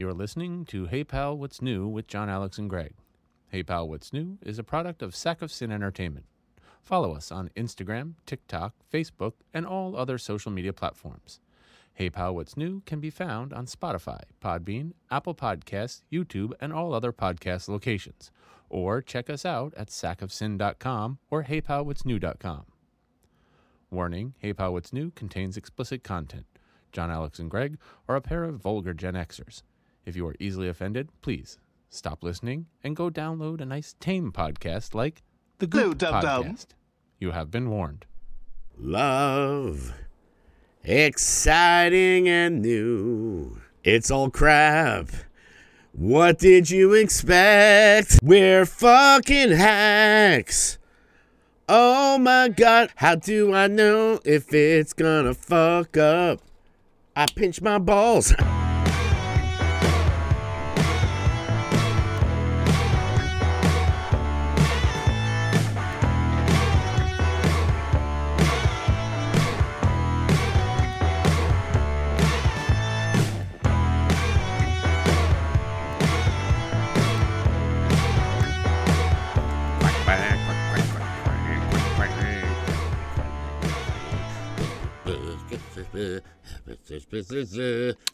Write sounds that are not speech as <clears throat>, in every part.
You're listening to Hey Pal, What's New with John, Alex, and Greg. Hey Pal, What's New is a product of Sack of Sin Entertainment. Follow us on Instagram, TikTok, Facebook, and all other social media platforms. Hey Pal, What's New can be found on Spotify, Podbean, Apple Podcasts, YouTube, and all other podcast locations. Or check us out at sackofsin.com or heypalwhatsnew.com. Warning Hey Pal, What's New contains explicit content. John, Alex, and Greg are a pair of vulgar Gen Xers. If you are easily offended, please stop listening and go download a nice tame podcast like the Blue Goop Dum Dum. Podcast. You have been warned. Love, exciting and new. It's all crap. What did you expect? We're fucking hacks. Oh my god, how do I know if it's gonna fuck up? I pinch my balls. <laughs>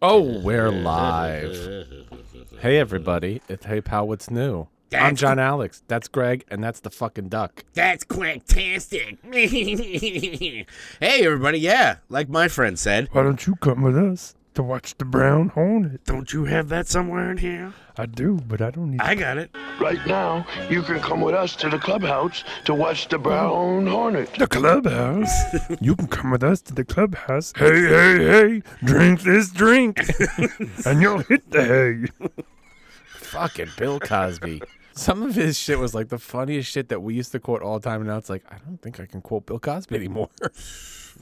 Oh, we're live. Hey, everybody. It's Hey Pal, What's New? I'm That's- John Alex. That's Greg, and that's the fucking duck. That's quacktastic. <laughs> hey, everybody. Yeah, like my friend said. Why don't you come with us to watch the Brown Hornet? Don't you have that somewhere in here? I do, but I don't need. I got it. Right now, you can come with us to the clubhouse to watch the Brown Hornet. the clubhouse. <laughs> you can come with us to the clubhouse. Hey, hey, hey! Drink this drink, <laughs> and you'll hit the hay. Fucking Bill Cosby. Some of his shit was like the funniest shit that we used to quote all the time, and now it's like, I don't think I can quote Bill Cosby anymore.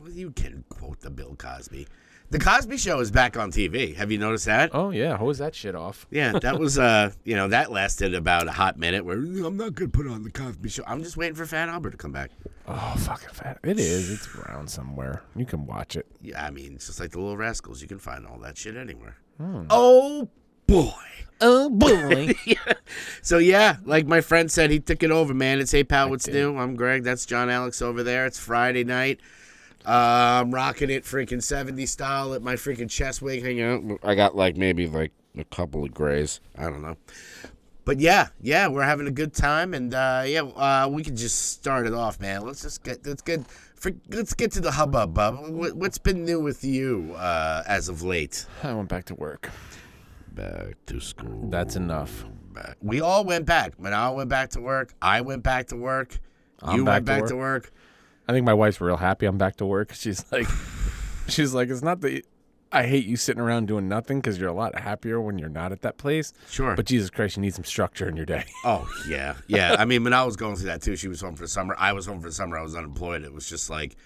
Well, you can quote the Bill Cosby. The Cosby Show is back on TV. Have you noticed that? oh, yeah. Hose that shit off. Yeah, that was <laughs> uh, you know, that lasted about a hot minute. Where I'm not gonna put on the Cosby Show. I'm just waiting for Fat Albert to come back. Oh, fucking fat. It is. It's around somewhere. You can watch it. Yeah, I mean, it's just like the Little Rascals. You can find all that shit anywhere. Oh boy. Oh, boy. <laughs> So yeah, like my friend said, he took it over, man. It's Hey Pal, what's new? I'm Greg. That's John Alex over there. It's Friday night. Uh, I'm rocking it freaking 70 style at my freaking chest wig hanging out. I got like maybe like a couple of grays. I don't know. But yeah, yeah, we're having a good time, and uh, yeah, uh, we can just start it off, man. Let's just get let's get for, let's get to the hubbub, bub. What, what's been new with you uh, as of late? I went back to work. Back to school. That's enough. back. We all went back. Manal went back to work. I went back to work. I'm you back went to back work. to work. I think my wife's real happy I'm back to work. <laughs> She's like, she's like, it's not that I hate you sitting around doing nothing because you're a lot happier when you're not at that place. Sure. But Jesus Christ, you need some structure in your day. <laughs> oh yeah, yeah. I mean, when I was going through that too. She was home for the summer. I was home for the summer. I was unemployed. It was just like,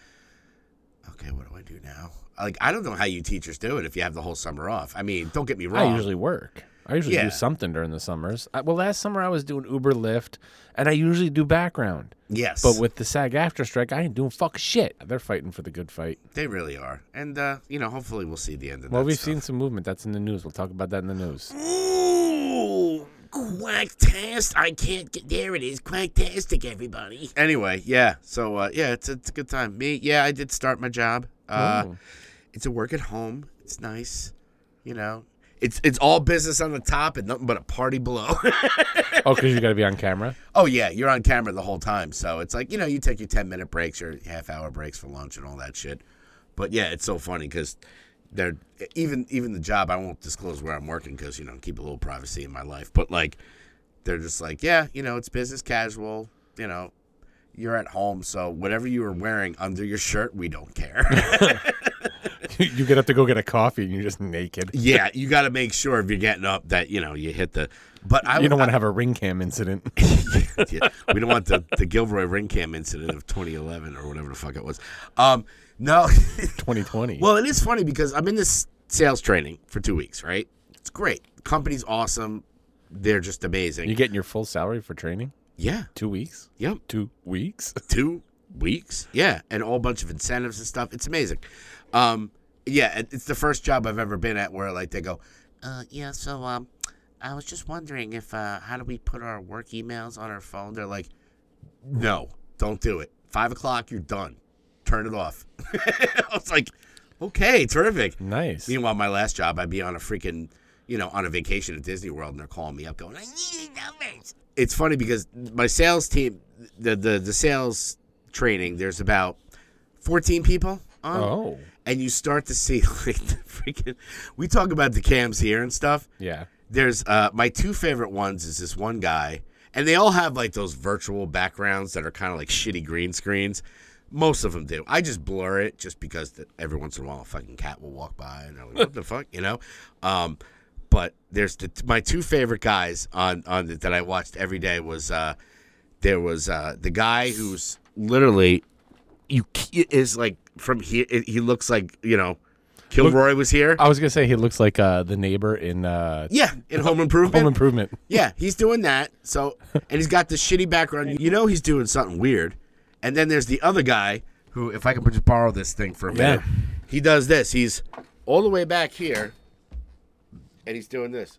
okay, what do I do now? Like, I don't know how you teachers do it if you have the whole summer off. I mean, don't get me wrong. I usually work. I usually Yeah. do something during the summers. I, well, last summer I was doing Uber Lyft, and I usually do background. yes, But with the SAG-AFTRA strike, I ain't doing fuck shit. They're fighting for the good fight. they really are, and uh, you know, hopefully we'll see the end of Well, that. we've stuff. seen some movement. That's in the news. We'll talk about that in the news. Ooh, quacktastic. I can't get there. It is quack quacktastic, everybody. Anyway, yeah. So uh, yeah, it's it's a good time. Me, yeah, I did start my job. Uh, Oh. It's a work at home. It's nice. You know, it's it's all business on the top and nothing but a party below. <laughs> Oh, because you got to be on camera. oh yeah, you're on camera the whole time. So it's like you know, you take your ten minute breaks or half hour breaks for lunch and all that shit. But yeah, it's so funny because they're even even the job. I won't disclose where I'm working because you know keep a little privacy in my life. But like they're just like yeah, you know it's business casual. You know you're at home, so whatever you were wearing under your shirt, we don't care. <laughs> <laughs> <laughs> you get up to go get a coffee, and you're just naked. yeah, <laughs> you got to make sure if you're getting up that you know you hit the. But I You don't want to have a ring cam incident. <laughs> yeah, we don't want the, the Gilroy ring cam incident of 2011 or whatever the fuck it was. Um, no, 2020. well, it is funny because I'm in this sales training for two weeks, right? It's great. Company's awesome. They're just amazing. you getting your full salary for training? yeah. Two weeks? Yep. Two weeks? Two weeks. Yeah. And a whole bunch of incentives and stuff. It's amazing. Um, yeah. It's the first job I've ever been at where like they go, Uh, yeah. So, um, I was just wondering if uh, how do we put our work emails on our phone? They're like, no, don't do it. Five o'clock, you're done. Turn it off. <laughs> I was like, okay, terrific. Nice. Meanwhile, my last job, I'd be on a freaking, you know, on a vacation at Disney World, and they're calling me up, going, "I need numbers." It's funny because my sales team, the the the sales training, there's about fourteen people on, Oh. And you start to see <laughs> like the freaking. We talk about the cams here and stuff. Yeah. There's uh my two favorite ones is this one guy, and they all have like those virtual backgrounds that are kind of like shitty green screens. Most of them do. I just blur it just because that every once in a while a fucking cat will walk by and I'm like, what the fuck, you know? Um, but there's the, my two favorite guys on on the, that I watched every day was uh, there was uh, the guy who's literally you is like from here. He looks like you know, Kilroy was here. I was gonna say he looks like uh, the neighbor in uh, yeah, in Home Improvement. Home Improvement. <laughs> Yeah, he's doing that. So, and he's got this shitty background. You know, he's doing something weird. And then there's the other guy who, if I could just borrow this thing for a minute, Yeah. he does this. He's all the way back here, and he's doing this.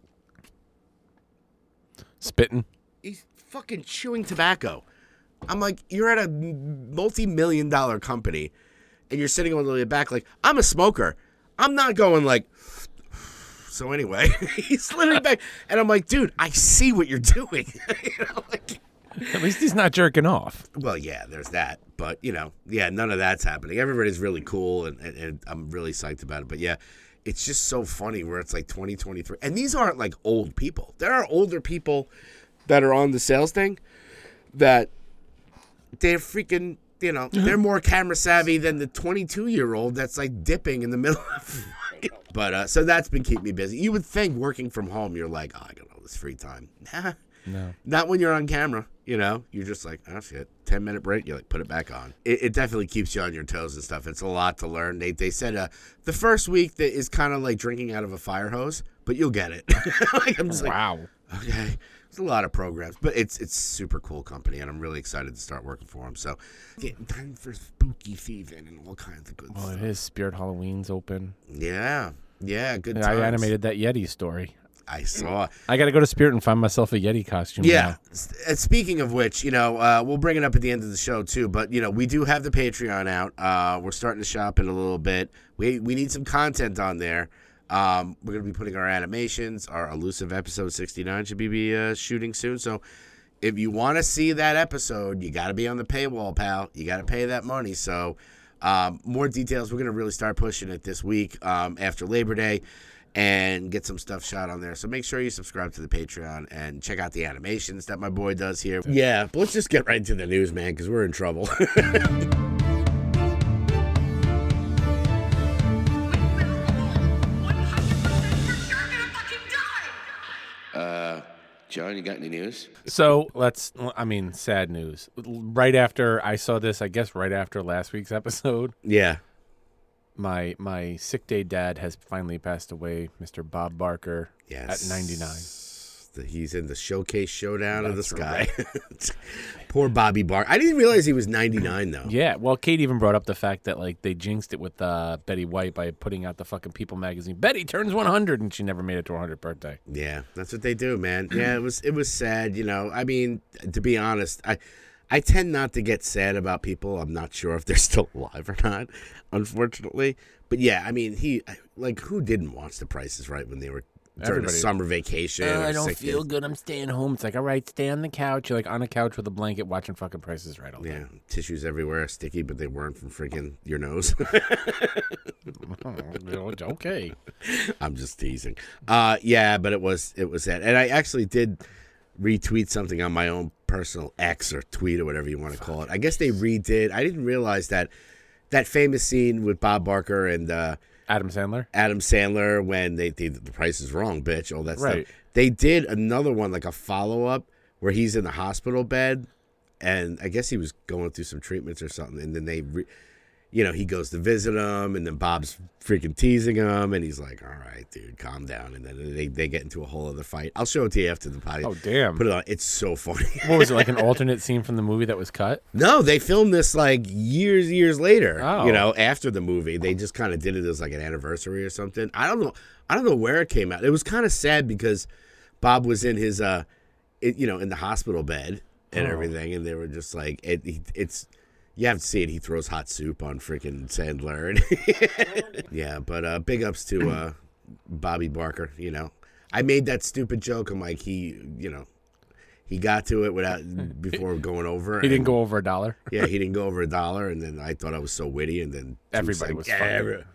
Spitting. He's fucking chewing tobacco. I'm like, you're at a multi-million dollar company, and you're sitting on the back. Like, I'm a smoker. I'm not going like. <sighs> So anyway, <laughs> he's literally back, and I'm like, dude, I see what you're doing. <laughs> you know, like. At least he's not jerking off. Well, yeah, there's that. But, you know, yeah, none of that's happening. Everybody's really cool, and, and, and I'm really psyched about it. But, yeah, it's just so funny where it's like 2023. And these aren't like old people. There are older people that are on the sales thing that they're freaking, you know, they're more camera savvy than the 22 year old that's like dipping in the middle of. <laughs> but, uh, so that's been keeping me busy. You would think working from home, you're like, oh, I got all this free time. Nah. No. Not when you're on camera, you know. You're just like, oh shit, ten minute break. You like put it back on. It, it definitely keeps you on your toes and stuff. It's a lot to learn. They they said uh, the first week that is kind of like drinking out of a fire hose, but you'll get it. <laughs> like, I'm just like, Wow. okay. A lot of programs, but it's it's super cool company, and I'm really excited to start working for them. So, getting time for spooky season and all kinds of good Well, stuff. it is Spirit Halloween's open. Yeah, yeah, good. Times. I animated that Yeti story. I saw. I got to go to Spirit and find myself a Yeti costume. Yeah. now. Uh, Speaking of which, you know, uh, we'll bring it up at the end of the show too. But you know, we do have the Patreon out. Uh, we're starting to shop it a little bit. We we need some content on there. Um, we're gonna be putting our animations. Our elusive episode sixty nine should be, be uh, shooting soon. So. If you want to see that episode, you got to be on the paywall, pal. You got to pay that money. So, um, more details. We're gonna really start pushing it this week um, after Labor Day and get some stuff shot on there. So make sure you subscribe to the Patreon and check out the animations that my boy does here. Yeah, but let's just get right into the news, man, because we're in trouble. <laughs> John, you got any news? So let's, I mean, sad news. Right after I saw this, I guess right after last week's episode, Yeah. my my sick day dad has finally passed away, Mr. Bob Barker, Yes. at 99. The- He's in the showcase showdown of the That's sky. <laughs> Poor Bobby Bark. I didn't realize he was 99 though. Yeah, well, Kate even brought up the fact that like they jinxed it with uh, Betty White by putting out the fucking People magazine. Betty turns 100, and she never made it to her 100th birthday. Yeah, that's what they do, man. Yeah, it was it was sad, you know. I mean, to be honest, I I tend not to get sad about people. I'm not sure if they're still alive or not, unfortunately. But yeah, I mean, he like who didn't watch The Price is Right when they were during Everybody. a summer vacation? Uh, I don't feel days? good. I'm staying home. It's like, all right, stay on the couch. You're like on a couch with a blanket watching fucking Prices Right all day. Yeah, tissues everywhere, sticky, but they weren't from freaking your nose. <laughs> <laughs> Okay. I'm just teasing. Uh, yeah, but it was it was that, and I actually did retweet something on my own personal X or tweet or whatever you want to call it. I guess they redid. I didn't realize that that famous scene with Bob Barker and uh, Adam Sandler. Adam Sandler when they did the Price is Wrong, bitch, all that Right. stuff. They did another one like a follow up where he's in the hospital bed, and I guess he was going through some treatments or something, and then they. Re- you know, he goes to visit him, and then Bob's freaking teasing him, and he's like, "All right, dude, calm down." And then they, they get into a whole other fight. I'll show it to you after the potty. Oh damn! Put it on. It's so funny. <laughs> what was it like an <laughs> alternate scene from the movie that was cut? no, they filmed this like years, years later. Oh. You know, after the movie, they just kind of did it as like an anniversary or something. I don't know. I don't know where it came out. It was kind of sad because Bob was in his, uh, it, you know, in the hospital bed and Oh. everything, and they were just like, it, he, it's. You have to see it. He throws hot soup on freaking Sandler. And <laughs> yeah, but uh, big ups to uh, Bobby Barker. You know, I made that stupid joke. I'm like, he, you know, he got to it without <laughs> before going over. He didn't go over a dollar. yeah, he didn't go <laughs> over a dollar, and then I thought I was so witty, and then Everybody like, was "Yeah, every-"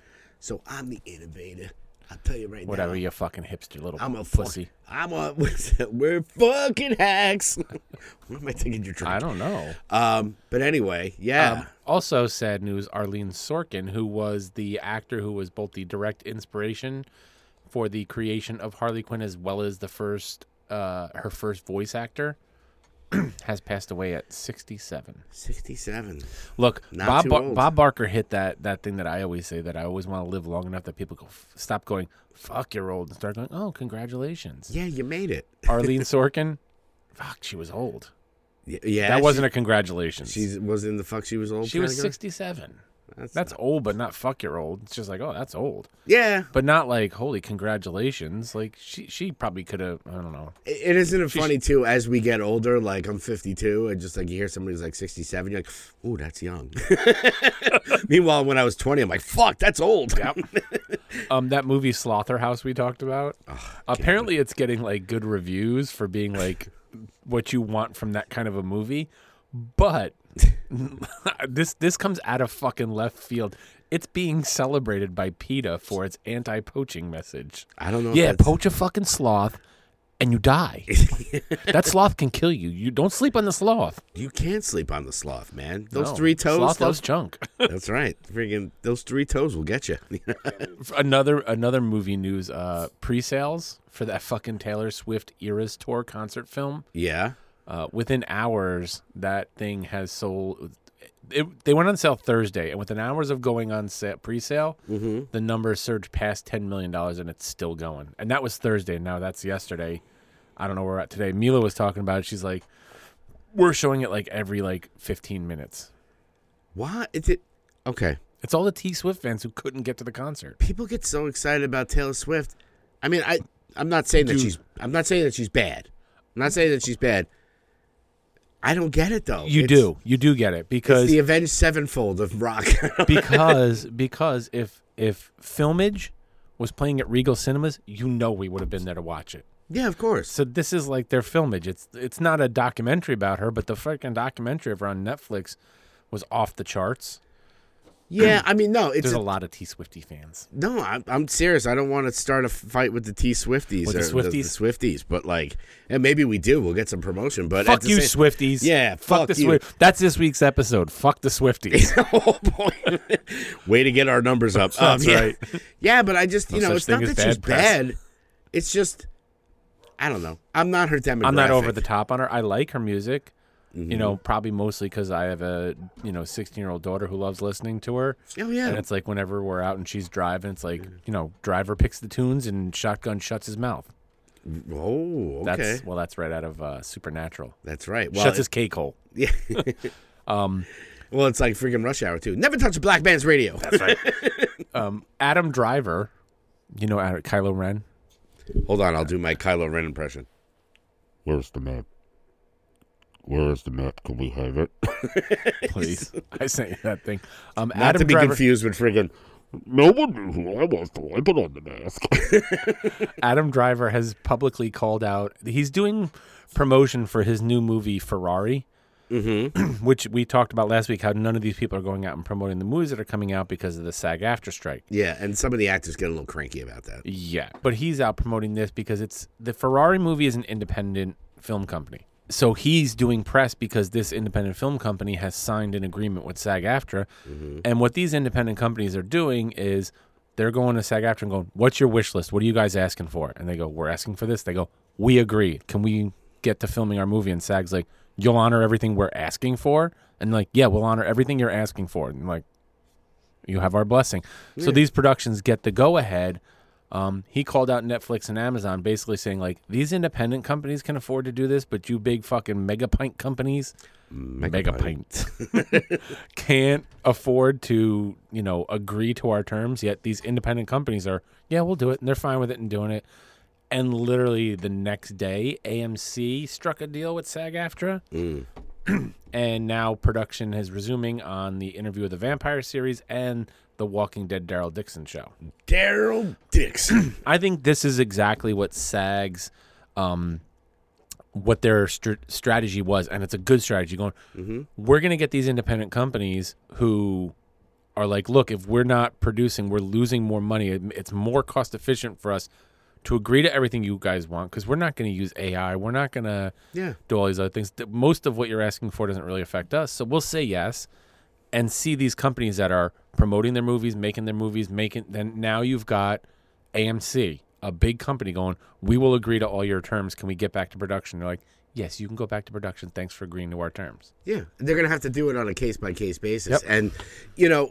So I'm the innovator. I'll tell you right Whatever, now. Whatever, you fucking hipster little I'm a pussy. Fuck, I'm a. <laughs> We're fucking hacks. <laughs> what am I thinking? You're I don't know. Um, but anyway, yeah. Um, also, sad news: Arlene Sorkin, who was the actor who was both the direct inspiration for the creation of Harley Quinn, as well as the first, uh, her first voice actor, <clears throat> has passed away at 67. Sixty-seven. Look, Not Bob Bar-. Bob Barker hit that that thing that I always say that I always want to live long enough that people go "F- stop going fuck you're old and start going oh congratulations. Yeah, you made it. <laughs> Arlene Sorkin, fuck she was old. Y- Yeah, that wasn't a congratulations. She was in the fuck. She was old. she was kinda guy? 67. That's, That's old, but not fuck you're old. It's just like oh that's old, yeah. but not like holy congratulations. Like she she probably could have I don't know. It- it isn't it funny too as we get older. Like I'm 52, and just like you hear somebody who's like 67, you're like, "Ooh, that's young." <laughs> Meanwhile, when I was 20, I'm like, "Fuck, that's old." Um, that movie Slotherhouse we talked about. apparently, it's getting like good reviews for being like what you want from that kind of a movie. But <laughs> this this comes out of fucking left field. It's being celebrated by PETA for its anti-poaching message. I don't know. Yeah, poach a fucking sloth, and you die. <laughs> that sloth can kill you. You don't sleep on the sloth. You can't sleep on the sloth, man. Those No, three toes. Sloth those- loves junk. <laughs> that's right. Freaking those three toes will get you. another another movie news uh pre-sales for that fucking Taylor Swift Eras tour concert film yeah. Uh within hours that thing has sold it, they went on sale Thursday and within hours of going on sale, pre-sale the numbers surged past 10 million dollars and it's still going and that was Thursday now that's yesterday I don't know where we're at today Mila was talking about it she's like we're showing it like every like 15 minutes What? Is it? Okay. it's all the T Swift fans who couldn't get to the concert People get so excited about Taylor Swift. I mean, I I'm not saying that she's I'm not saying that she's bad. I'm not saying that she's bad. I don't get it though. you It's- do you do get it because It's the Avenged Sevenfold of rock. because because if if filmage was playing at Regal Cinemas, you know we would have been there to watch it. yeah, of course. So this is like their filmage. It's it's not a documentary about her, but the freaking documentary of her on Netflix was off the charts. Yeah, I mean, no, it's There's a, a lot of T Swifty fans. no. I'm, I'm serious. I don't want to start a fight with the T Swifties With the or The, Swifties? Swifties, but like, and maybe we do. We'll get some promotion. But Fuck you, same- Swifties. Yeah, fuck, fuck the you. That's this week's episode. Fuck the Swifties. <laughs> oh boy, way to get our numbers up. <laughs> Um, That's yeah. right. <laughs> Yeah, but I just you No know, it's not that she's press. bad. It's just I don't know. I'm not her demographic. I'm not over the top on her. I like her music. Mm-hmm. You know, probably mostly because I have a you know 16 year old daughter who loves listening to her. Oh yeah. And it's like whenever we're out and she's driving, it's like you know, driver picks the tunes and shotgun shuts his mouth. Oh, okay. That's That's, well, that's right out of uh, Supernatural. That's right. Well, Shuts his cake hole. yeah. <laughs> Um, well, it's like freaking rush hour too. Never touch a black man's radio. that's right. <laughs> um, Adam Driver, you know, Ad- Kylo Ren. Hold on, I'll do my Kylo Ren impression. Where's the map? Where is the map? Can we have it? <laughs> Please, I sent you that thing. Um, Not Adam to be Driver. confused with friggin' No one knew who I was till I put on the mask. <laughs> Adam Driver has publicly called out. He's doing promotion for his new movie Ferrari, Mm-hmm. <clears throat> which we talked about last week. How none of these people are going out and promoting the movies that are coming out because of the SAG-AFTRA strike. Yeah, and some of the actors get a little cranky about that. Yeah, but he's out promoting this because it's the Ferrari movie is an independent film company. So he's doing press because this independent film company has signed an agreement with SAG-AFTRA, mm-hmm. and what these independent companies are doing is they're going to SAG-AFTRA and going, "What's your wish list? What are you guys asking for?" And they go, "We're asking for this." They go, "We agree. Can we get to filming our movie?" And SAG's like, "You'll honor everything we're asking for," and like, "Yeah, we'll honor everything you're asking for." And like, you have our blessing. So these productions get the go ahead. Um, he called out Netflix and Amazon, basically saying like these independent companies can afford to do this, but you big fucking mega pint companies, mega pint, <laughs> can't afford to you know agree to our terms. Yet these independent companies are yeah we'll do it, and they're fine with it and doing it. And literally the next day, AMC struck a deal with SAG-AFTRA <clears throat> and now production is resuming on the Interview with the Vampire series and the Walking Dead Daryl Dixon show. Daryl Dixon. <clears throat> I think this is exactly what SAG's, um, what their str- strategy was, and it's a good strategy. Going, we're going to get these independent companies who are like, look, if we're not producing, we're losing more money. It's more cost efficient for us to agree to everything you guys want because we're not going to use AI. We're not going to Yeah. do all these other things. Most of what you're asking for doesn't really affect us. So we'll say yes and see these companies that are promoting their movies, making their movies, making then now you've got AMC, a big company going, "We will agree to all your terms. Can we get back to production?" They're like, "Yes, you can go back to production. Thanks for agreeing to our terms." Yeah, they're gonna have to do it on a case by case basis, Yep. and you know,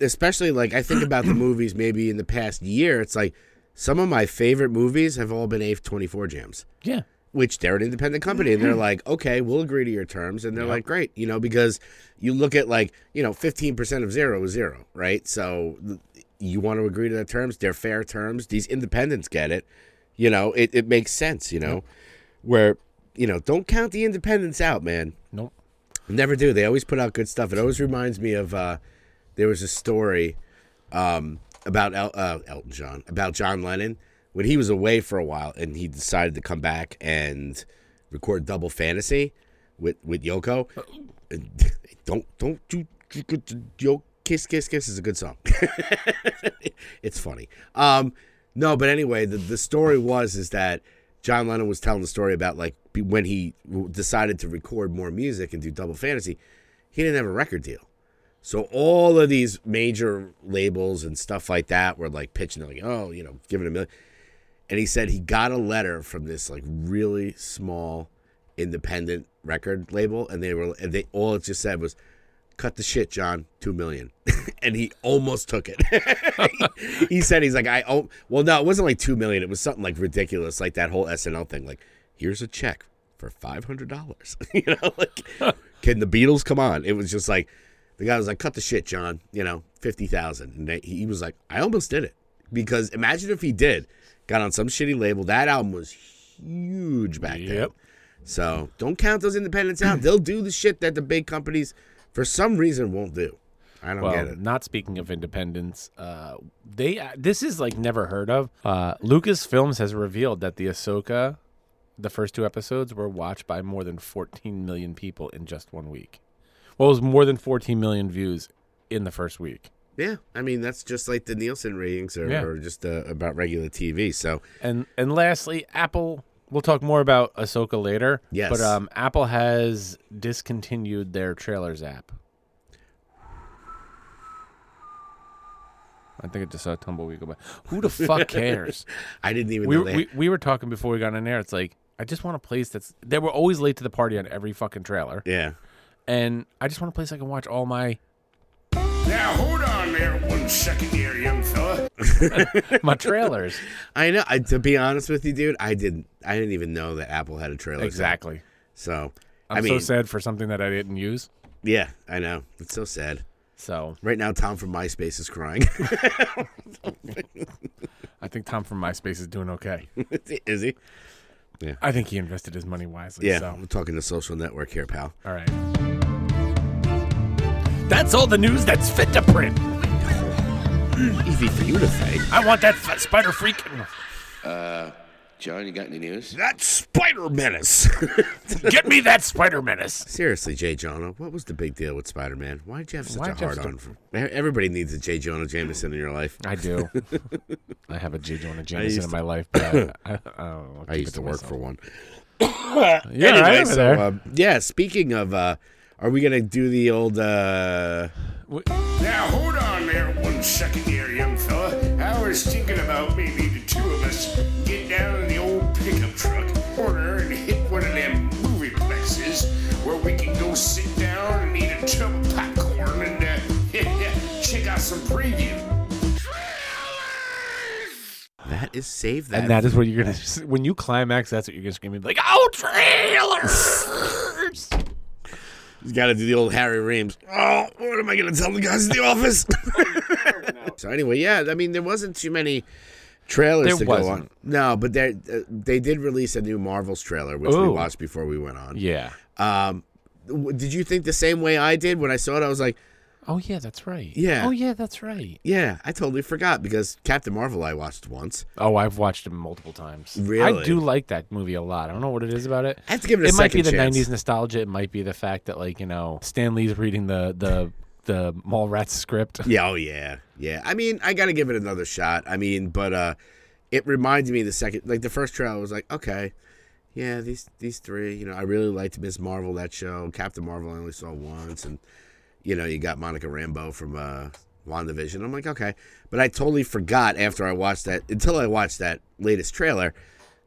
especially like I think about the <clears throat> movies maybe in the past year. It's like some of my favorite movies have all been A twenty four jams, Yeah. Which they're an independent company, and they're like, okay, we'll agree to your terms, and they're like, great, you know, because you look at like you know, fifteen percent of zero is zero, right? So you want to agree to the terms; they're fair terms. These independents get it, you know, it, it makes sense, you know, where you know, don't count the independents out, man. Nope. Never do. They always put out good stuff. It always reminds me of uh, there was a story um, about El- uh, Elton John, about John Lennon when he was away for a while and he decided to come back and record Double Fantasy with with Yoko. <laughs> Don't don't do yo kiss kiss kiss is a good song. <laughs> it's funny. Um, no, but anyway, the the story was is that John Lennon was telling the story about like when he decided to record more music and do double fantasy, he didn't have a record deal. So all of these major labels and stuff like that were like pitching, like, oh, you know, giving a million. And he said he got a letter from this like really small independent record label, and they were, and they all it just said was, "Cut the shit, John, two million. <laughs> and he almost took it. <laughs> he said he's like, I oh, well, no, it wasn't like two million. It was something like ridiculous, like that whole SNL thing. Like, here's a check for five hundred dollars. <laughs> you know, like, can the Beatles come on? It was just like the guy was like, cut the shit, John. You know, fifty thousand, and they, he was like, I almost did it because imagine if he did, got on some shitty label. That album was huge back then. Yep. So don't count those independents out. They'll do the shit that the big companies, for some reason, won't do. I don't Well, get it. not speaking of independence, uh, they uh, this is like never heard of. Uh, Lucasfilms has revealed that the Ahsoka, the first two episodes, were watched by more than 14 million people in just one week. Well, it was more than 14 million views in the first week. Yeah, I mean that's just like the Nielsen ratings are, Yeah. just uh, about regular TV. So And and lastly, Apple. We'll talk more about Ahsoka later. Yes. But um, Apple has discontinued their trailers app. I think it just saw a tumbleweed go by. Who the fuck <laughs> cares? I didn't even we, know that. we we were talking before we got in there. It's like I just want a place that's. They were always late to the party on every fucking trailer, yeah, and I just want a place I can watch all my Now hold on there one second here, young fella. <laughs> my trailers. I know. I, to be honest with you, dude, I didn't. I didn't even know that Apple had a trailer. exactly. So I'm I mean, so sad for something that I didn't use. yeah, I know. It's so sad. So Right now, Tom from MySpace is crying. <laughs> I think Tom from MySpace is doing okay. <laughs> is he? Yeah. I think he invested his money wisely. Yeah, So we're talking the social network here, pal. all right. That's all the news that's fit to print. Easy for you to say. I want that f- spider freak. Uh, John, you got any news? That Spider Menace. <laughs> Get me that spider menace. Seriously, Jay Jonah, what was the big deal with Spider Man? Why did you have such Why'd a you have hard on for? Everybody needs a Jay Jonah Jameson in your life. I do. <laughs> I have a J. Jonah Jameson in to- my life, but I, <laughs> I, I, don't know, I used to work for one. <coughs> Yeah, anyway, right over so there. uh, yeah. Speaking of, uh, are we gonna do the old? uh... Now hold on there, one second here, young fella. I was thinking about maybe the two of us get down in the old pickup truck corner and hit one of them movie places where we can go sit down and eat a tub of popcorn and uh, <laughs> check out some previews. That is save that. And that is what you're gonna <laughs> when you climax. That's what you're gonna scream. Like, oh, trailers! <laughs> He's got to do the old Harry Reams. Oh, what am I going to tell the guys in the office? <laughs> so anyway, yeah, I mean, there wasn't too many trailers There to go on. No, but they uh, they did release a new Marvels trailer, which we watched before we went on. yeah. Um, w- did you think the same way I did when I saw it? I was like, Oh yeah, that's right. Yeah. Oh yeah, that's right. yeah, I totally forgot because Captain Marvel I watched once. Oh, I've watched it multiple times. Really? I do like that movie a lot. I don't know what it is about it. I have to give it a It might be second the '90s nostalgia. It might be the fact that like you know Stan Lee's reading the the the Mallrats script. Yeah, oh yeah, yeah. I mean, I got to give it another shot. I mean, but uh, it reminded me the second, like the first trailer was like, okay, yeah, these these three. You know, I really liked Miss Marvel that show. Captain Marvel I only saw once, and you know, you got Monica Rambeau from uh, WandaVision. I'm like, okay, but I totally forgot after I watched that until I watched that latest trailer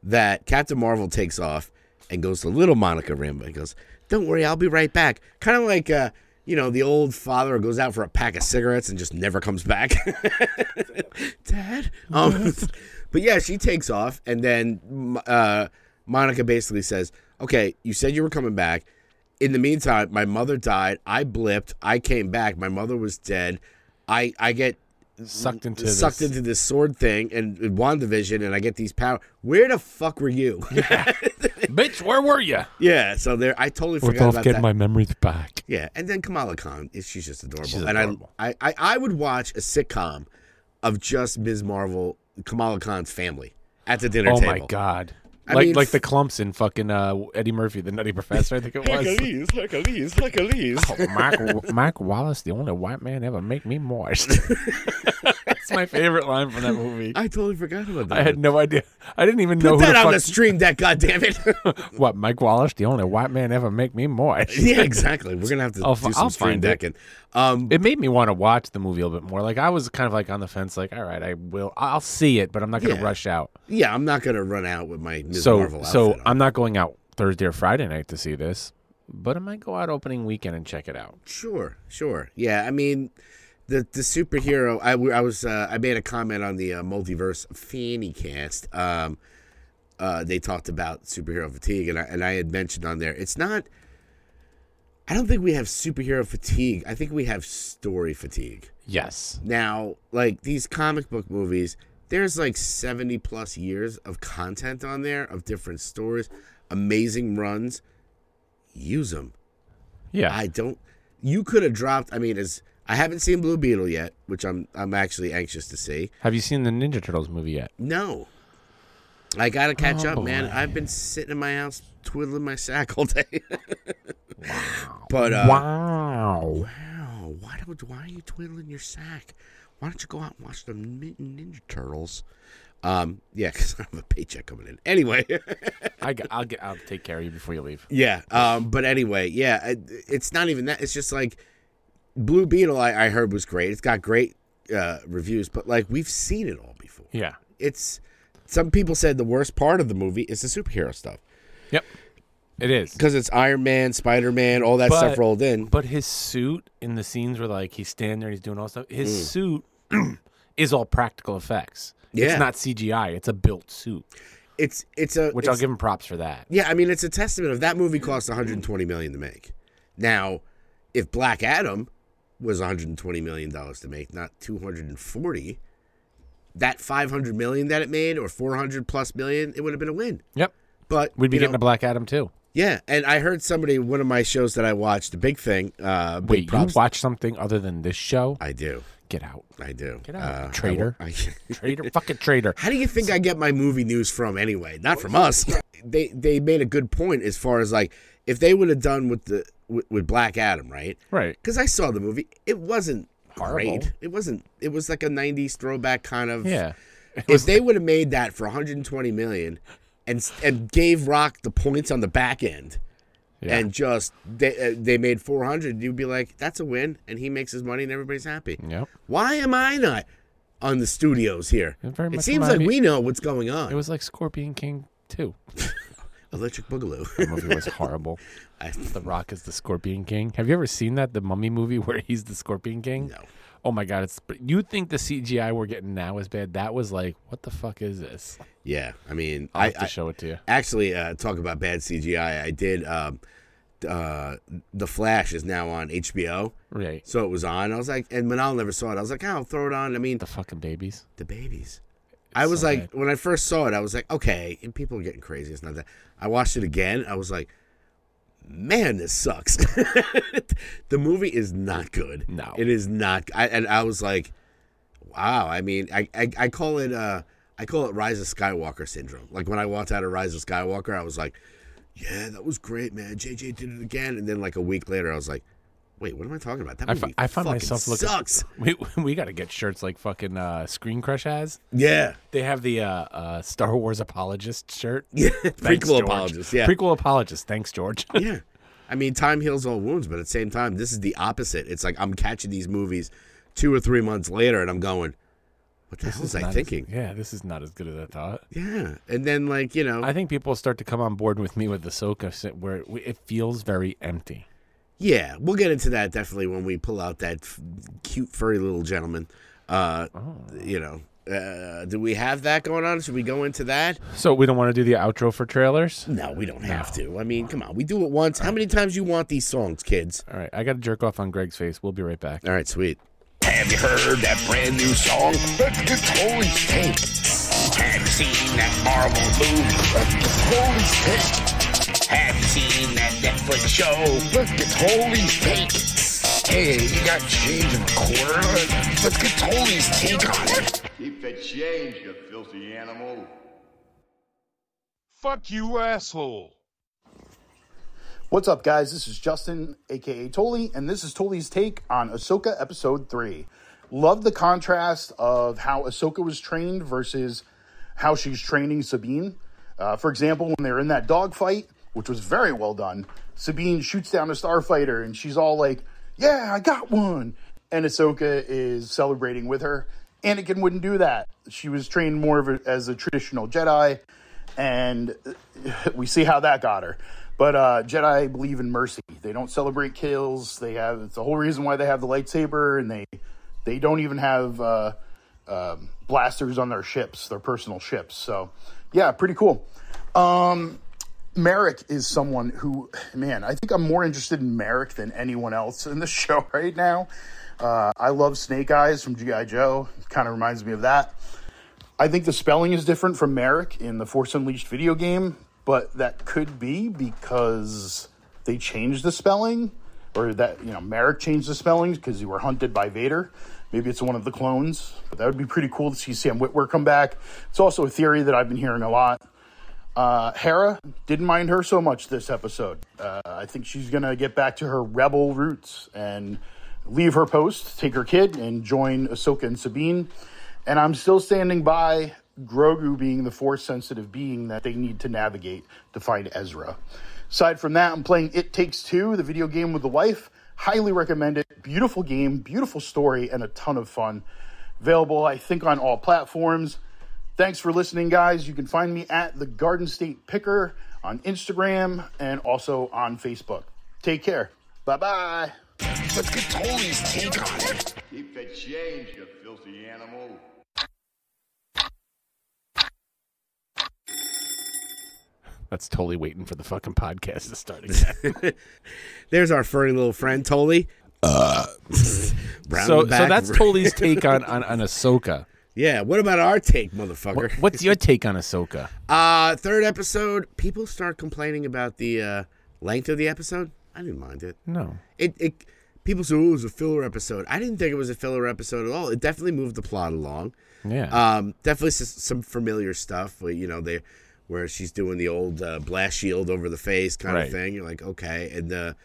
that Captain Marvel takes off and goes to little Monica Rambeau and goes, "Don't worry, I'll be right back." Kind of like. Uh, you know, the old father goes out for a pack of cigarettes and just never comes back. <laughs> Dad? Um, <laughs> but yeah, she takes off, and then uh, Monica basically says, Okay, you said you were coming back. In the meantime, my mother died. I blipped. I came back. My mother was dead. I, I get Sucked into sucked this. into this sword thing and and WandaVision, and I get these power. Where the fuck were you? <laughs> Bitch, where were you? yeah, so there, I totally We're forgot both about getting that. my memories back. Yeah, and then Kamala Khan, she's just adorable. She's and adorable. I, I, I, I would watch a sitcom of just Ms. Marvel, Kamala Khan's family at the dinner Oh table. Oh my god. I like mean, like the Klumps in fucking uh, Eddie Murphy, the Nutty Professor. I think it was. Hercules, Hercules, Hercules. Mark, Mark Wallace, the only white man ever make me moist. <laughs> That's my favorite line from that movie. I totally forgot about that. I had no idea. I didn't even know Put who that the on the fuck. stream deck, goddammit. <laughs> what Mike Wallace, the only white man ever make me moist. <laughs> yeah, exactly. We're gonna have to I'll do some I'll stream find it. decking. Um, It made me want to watch the movie a little bit more. Like I was kind of like on the fence, like, all right, I will, I'll see it, but I'm not going to Yeah. rush out. yeah, I'm not gonna run out with my Ms. so, Marvel so outfit on. I'm not going out Thursday or Friday night to see this, but I might go out opening weekend and check it out. Sure, sure. Yeah, I mean, the the superhero. I, I was uh, I made a comment on the uh, multiverse fanny cast. Um, uh, they talked about superhero fatigue, and I and I had mentioned on there it's not. I don't think we have superhero fatigue. I think we have story fatigue. Yes. Now, like these comic book movies, there's like 70 plus years of content on there of different stories, amazing runs. Use them. Yeah. I don't. You could have dropped. I mean, as I haven't seen Blue Beetle yet, which I'm I'm actually anxious to see. Have you seen the Ninja Turtles movie yet? No, I gotta catch Oh, up, man. I've been sitting in my house twiddling my sack all day. <laughs> wow. But uh, wow. wow, why don't why are you twiddling your sack? Why don't you go out and watch the Ninja Turtles? Um, yeah, <laughs> because I have a paycheck coming in. Anyway, <laughs> I, will get. I'll take care of you before you leave. yeah. Um, but anyway, yeah, it, it's not even that. It's just like Blue Beetle. I, I heard was great. It's got great uh, reviews, but like we've seen it all before. Yeah. It's some people said the worst part of the movie is the superhero stuff Yep. It is. because it's Iron Man, Spider Man, all that stuff rolled in. But his suit in the scenes where like he's standing there, and he's doing all stuff. His Mm. suit <clears throat> is all practical effects. Yeah. It's not CGI. It's a built suit, It's it's a which I'll give him props for that. Yeah, I mean it's a testament of that movie cost 120 million to make. Now, if Black Adam was 120 million dollars to make, not 240, that 500 million that it made or 400 plus million, it would have been a win. Yep. But We'd be getting know, a Black Adam too. yeah, and I heard somebody one of my shows that I watched, the big thing. Uh, big Wait, you watch something other than this show? I do, Get out, I do. Get out, Uh, I- traitor. I- <laughs> traitor, fucking traitor. How do you think I get my movie news from anyway? Not from us. <laughs> They they made a good point as far as like if they would have done with the with, with Black Adam, right? Right. Because I saw the movie, it wasn't Horrible. great. It wasn't. It was like a '90s throwback kind of. Yeah. <laughs> If they would have made that for 120 million, and gave Rock the points on the back end, Yeah. and just they uh, they made 400, you'd be like, that's a win, and he makes his money, and everybody's happy. Yep. Why am I not on the studios here? It It seems like me- we know what's going on. It was like Scorpion King too. <laughs> Electric Boogaloo. The movie was horrible. <laughs> I- The Rock is the Scorpion King. Have you ever seen that the Mummy movie <laughs> where he's the Scorpion King? No. Oh my god, it's you think the CGI we're getting now is bad? That was like, what the fuck is this? Yeah, I mean, I'll I, have to I show it to you. actually uh, talk about bad CGI. I did. Um, uh, the Flash is now on HBO, Right. so it was on. I was like, and Manal never saw it. I was like, oh, I'll throw it on. I mean, The fucking babies. the babies. I was so like, bad. when I first saw it, I was like, okay, and people are getting crazy. It's not that. I watched it again. I was like, man, this sucks. <laughs> the movie is not good. No. it is not. I and I was like, wow. I mean, I I, I call it uh I call it Rise of Skywalker syndrome. Like when I walked out of Rise of Skywalker, I was like, yeah, that was great, man. JJ did it again. And then like a week later, I was like. Wait, what am I talking about? That I, movie fi- find myself looking. sucks. <laughs> We we got to get shirts like fucking uh, Screen Crush has. Yeah, They have the uh, uh, Star Wars apologist shirt. <laughs> yeah. Thanks, Prequel George. apologist. Yeah, Prequel apologist. Thanks, George. <laughs> yeah. I mean, time heals all wounds, but at the same time, this is the opposite. It's like I'm catching these movies two or three months later, and I'm going, "What the hell was I Not as- thinking?" yeah, this is not as good as I thought. yeah, and then like you know, I think people start to come on board with me with the Ahsoka, where it feels very empty. Yeah, we'll get into that definitely when we pull out that f- cute furry little gentleman. Uh, Oh. you know, uh, do we have that going on? Should we go into that? So we don't want to do the outro for trailers. No, we don't have to. I mean, come on, we do it once. How many times you want these songs, kids? All right, I got to jerk off on Greg's face. We'll be right back. All right, sweet. Have you heard that brand new song? Let's Toli's take. Have you seen that Marvel movie? Let's Toli's take. Have you seen that Netflix show? Let's get Toli's take. Hey, you got change in a quarter? Let's get Toli's take on it. Keep the change, you filthy animal. Fuck you, asshole. What's up, guys? This is Justin, aka Toli, and this is Toli's take on Ahsoka Episode 3. Love the contrast of how Ahsoka was trained versus how she's training Sabine. Uh, for example, when they're in that dogfight, which was very well done, Sabine shoots down a starfighter and she's all like, Yeah, I got one. And Ahsoka is celebrating with her. Anakin wouldn't do that. She was trained more of a, as a traditional Jedi, and <laughs> we see how that got her. But uh, Jedi believe in mercy. They don't celebrate kills. They have it's the whole reason why they have the lightsaber, and they they don't even have uh, um, blasters on their ships, their personal ships. So, yeah, pretty cool. Um, Merrick is someone who, man, I think I'm more interested in Merrick than anyone else in the <laughs> show right now. Uh, I love Snake Eyes from G.I. Joe. Kind of reminds me of that. I think the spelling is different from Marek in the Force Unleashed video game, but that could be because they changed the spelling, or that you know Merrick changed the spellings because you were hunted by Vader. Maybe it's one of the clones, but that would be pretty cool to see Sam Witwer come back. It's also a theory that I've been hearing a lot. Uh, Hera didn't mind her so much this episode. Uh, I think she's gonna get back to her rebel roots and leave her post, take her kid, and join Ahsoka and Sabine. And I'm still standing by Grogu being the force sensitive being that they need to navigate to find Ezra. Aside from that, I'm playing It Takes Two, the video game with the wife. Highly recommend it. Beautiful game, beautiful story, and a ton of fun. Available, I think, on all platforms. Thanks for listening, guys. You can find me at the Garden State Picker on Instagram and also on Facebook. Take care. Bye bye. Let's get Toli's take on it. Keep the change, you filthy animal. That's totally waiting for the fucking podcast to start again. <laughs> There's our furry little friend Toli. Uh, <laughs> so, so that's Toli's take on, on, on Ahsoka. Yeah. What about our take, motherfucker? What, what's your take on Ahsoka? <laughs> Uh, third episode. People start complaining about the uh, length of the episode. I didn't mind it. No. It it people say oh, it was a filler episode. I didn't think it was a filler episode at all. It definitely moved the plot along. Yeah. Um, definitely some familiar stuff. Where, you know, they where she's doing the old uh, blast shield over the face kind Right. of thing. You're like, okay, and the